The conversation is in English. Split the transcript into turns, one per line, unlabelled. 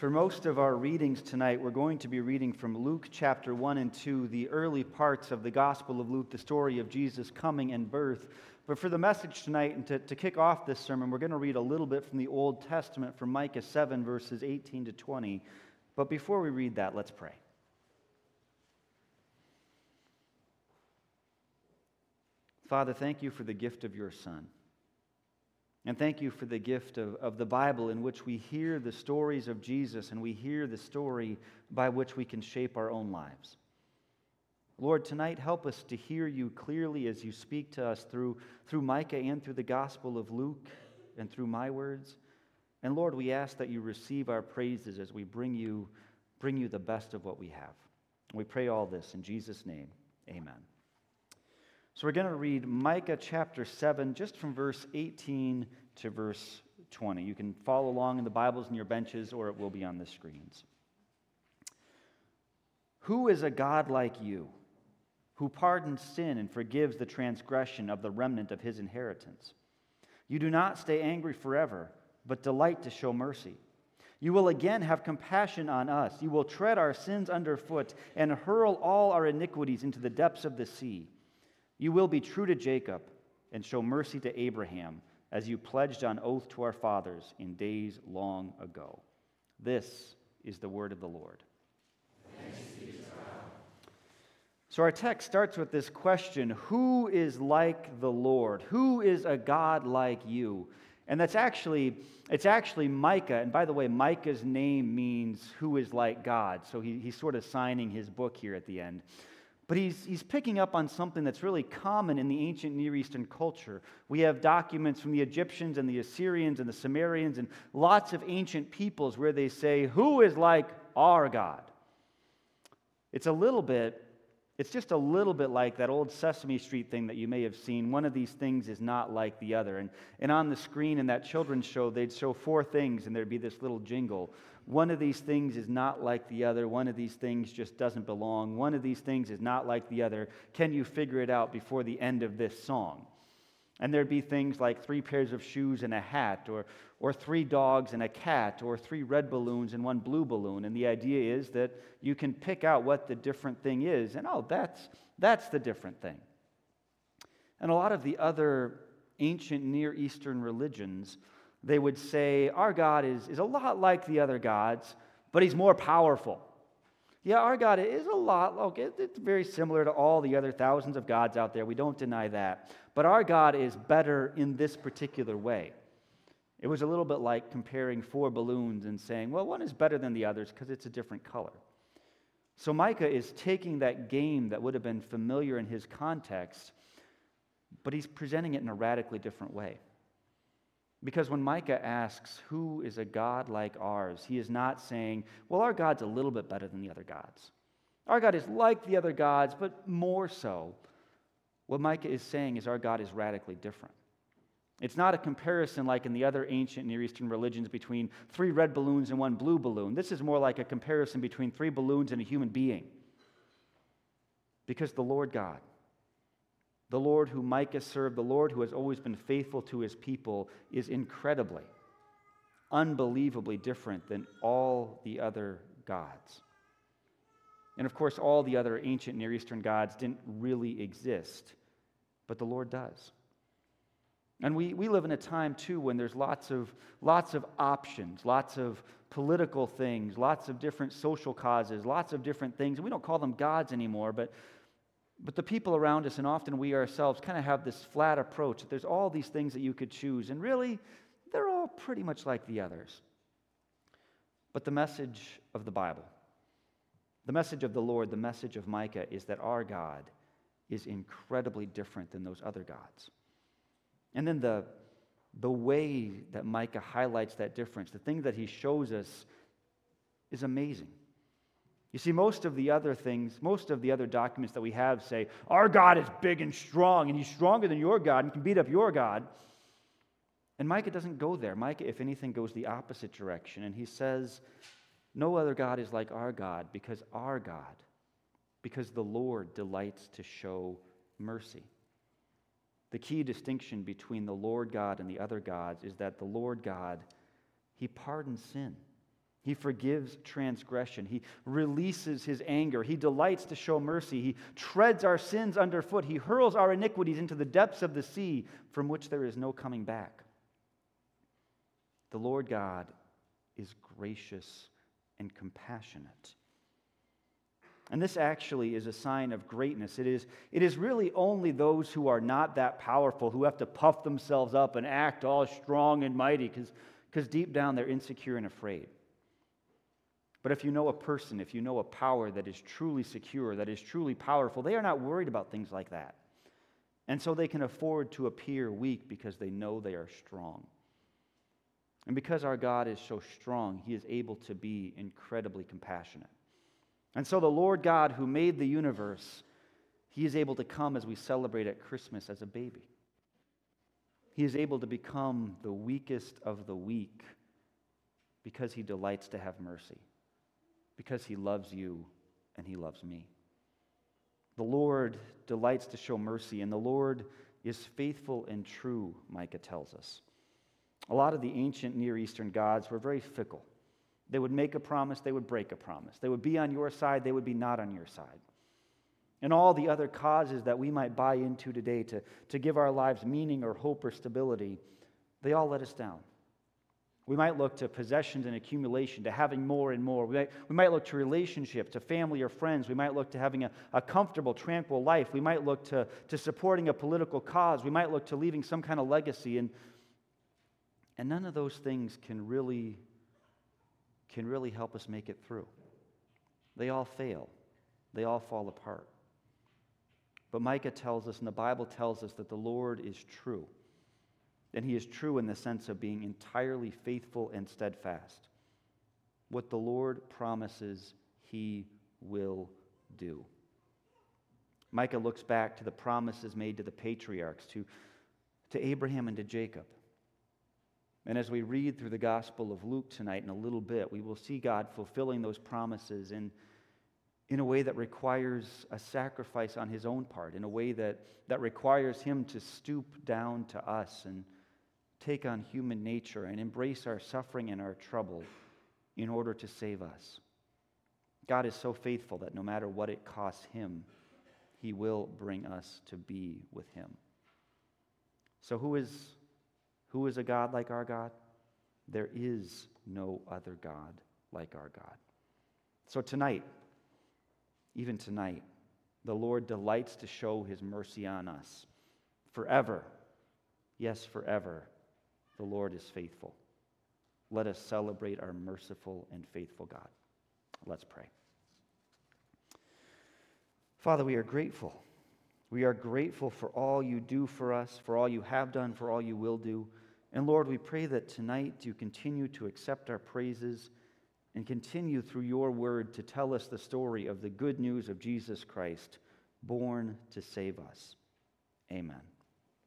For most of our readings tonight, we're going to be reading from Luke chapter 1 and 2, the early parts of the Gospel of Luke, the story of Jesus' coming and birth. But for the message tonight, and to, to kick off this sermon, we're going to read a little bit from the Old Testament from Micah 7, verses 18 to 20. But before we read that, let's pray. Father, thank you for the gift of your Son. And thank you for the gift of, of the Bible in which we hear the stories of Jesus and we hear the story by which we can shape our own lives. Lord, tonight help us to hear you clearly as you speak to us through, through Micah and through the Gospel of Luke and through my words. And Lord, we ask that you receive our praises as we bring you, bring you the best of what we have. We pray all this in Jesus' name. Amen. So we're going to read Micah chapter 7, just from verse 18 to verse 20. You can follow along in the Bibles in your benches, or it will be on the screens. Who is a God like you, who pardons sin and forgives the transgression of the remnant of his inheritance? You do not stay angry forever, but delight to show mercy. You will again have compassion on us. You will tread our sins underfoot and hurl all our iniquities into the depths of the sea. You will be true to Jacob and show mercy to Abraham, as you pledged on oath to our fathers in days long ago. This is the word of the Lord. So, our text starts with this question Who is like the Lord? Who is a God like you? And that's actually, it's actually Micah. And by the way, Micah's name means who is like God. So he, he's sort of signing his book here at the end. But he's, he's picking up on something that's really common in the ancient Near Eastern culture. We have documents from the Egyptians and the Assyrians and the Sumerians and lots of ancient peoples where they say, Who is like our God? It's a little bit, it's just a little bit like that old Sesame Street thing that you may have seen. One of these things is not like the other. And, and on the screen in that children's show, they'd show four things and there'd be this little jingle. One of these things is not like the other. One of these things just doesn't belong. One of these things is not like the other. Can you figure it out before the end of this song? And there'd be things like three pairs of shoes and a hat, or, or three dogs and a cat, or three red balloons and one blue balloon. And the idea is that you can pick out what the different thing is, and oh, that's, that's the different thing. And a lot of the other ancient Near Eastern religions they would say, Our God is, is a lot like the other gods, but he's more powerful. Yeah, our God is a lot, okay, it's very similar to all the other thousands of gods out there. We don't deny that. But our God is better in this particular way. It was a little bit like comparing four balloons and saying, well, one is better than the others because it's a different color. So Micah is taking that game that would have been familiar in his context, but he's presenting it in a radically different way. Because when Micah asks, Who is a God like ours? he is not saying, Well, our God's a little bit better than the other gods. Our God is like the other gods, but more so. What Micah is saying is our God is radically different. It's not a comparison like in the other ancient Near Eastern religions between three red balloons and one blue balloon. This is more like a comparison between three balloons and a human being. Because the Lord God, the Lord who Micah served, the Lord who has always been faithful to his people, is incredibly, unbelievably different than all the other gods. And of course, all the other ancient Near Eastern gods didn't really exist, but the Lord does. And we, we live in a time, too, when there's lots of, lots of options, lots of political things, lots of different social causes, lots of different things. We don't call them gods anymore, but but the people around us, and often we ourselves, kind of have this flat approach that there's all these things that you could choose, and really, they're all pretty much like the others. But the message of the Bible, the message of the Lord, the message of Micah is that our God is incredibly different than those other gods. And then the, the way that Micah highlights that difference, the thing that he shows us, is amazing. You see, most of the other things, most of the other documents that we have say, our God is big and strong, and he's stronger than your God and can beat up your God. And Micah doesn't go there. Micah, if anything, goes the opposite direction. And he says, No other God is like our God because our God, because the Lord delights to show mercy. The key distinction between the Lord God and the other gods is that the Lord God, he pardons sin. He forgives transgression. He releases his anger. He delights to show mercy. He treads our sins underfoot. He hurls our iniquities into the depths of the sea from which there is no coming back. The Lord God is gracious and compassionate. And this actually is a sign of greatness. It is, it is really only those who are not that powerful who have to puff themselves up and act all strong and mighty because deep down they're insecure and afraid. But if you know a person, if you know a power that is truly secure, that is truly powerful, they are not worried about things like that. And so they can afford to appear weak because they know they are strong. And because our God is so strong, he is able to be incredibly compassionate. And so the Lord God who made the universe, he is able to come as we celebrate at Christmas as a baby. He is able to become the weakest of the weak because he delights to have mercy because he loves you and he loves me. The Lord delights to show mercy, and the Lord is faithful and true, Micah tells us. A lot of the ancient Near Eastern gods were very fickle. They would make a promise, they would break a promise. They would be on your side, they would be not on your side. And all the other causes that we might buy into today to, to give our lives meaning or hope or stability, they all let us down. We might look to possessions and accumulation, to having more and more. We might, we might look to relationships, to family or friends. We might look to having a, a comfortable, tranquil life. We might look to, to supporting a political cause. We might look to leaving some kind of legacy. And, and none of those things can really, can really help us make it through. They all fail, they all fall apart. But Micah tells us, and the Bible tells us, that the Lord is true and he is true in the sense of being entirely faithful and steadfast. What the Lord promises, he will do. Micah looks back to the promises made to the patriarchs, to, to Abraham and to Jacob. And as we read through the Gospel of Luke tonight in a little bit, we will see God fulfilling those promises in, in a way that requires a sacrifice on his own part, in a way that, that requires him to stoop down to us and take on human nature and embrace our suffering and our trouble in order to save us. God is so faithful that no matter what it costs him, he will bring us to be with him. So, who is, who is a God like our God? There is no other God like our God. So, tonight, even tonight, the Lord delights to show his mercy on us forever. Yes, forever the Lord is faithful. Let us celebrate our merciful and faithful God. Let's pray. Father, we are grateful. We are grateful for all you do for us, for all you have done, for all you will do. And Lord, we pray that tonight you continue to accept our praises and continue through your word to tell us the story of the good news of Jesus Christ, born to save us. Amen.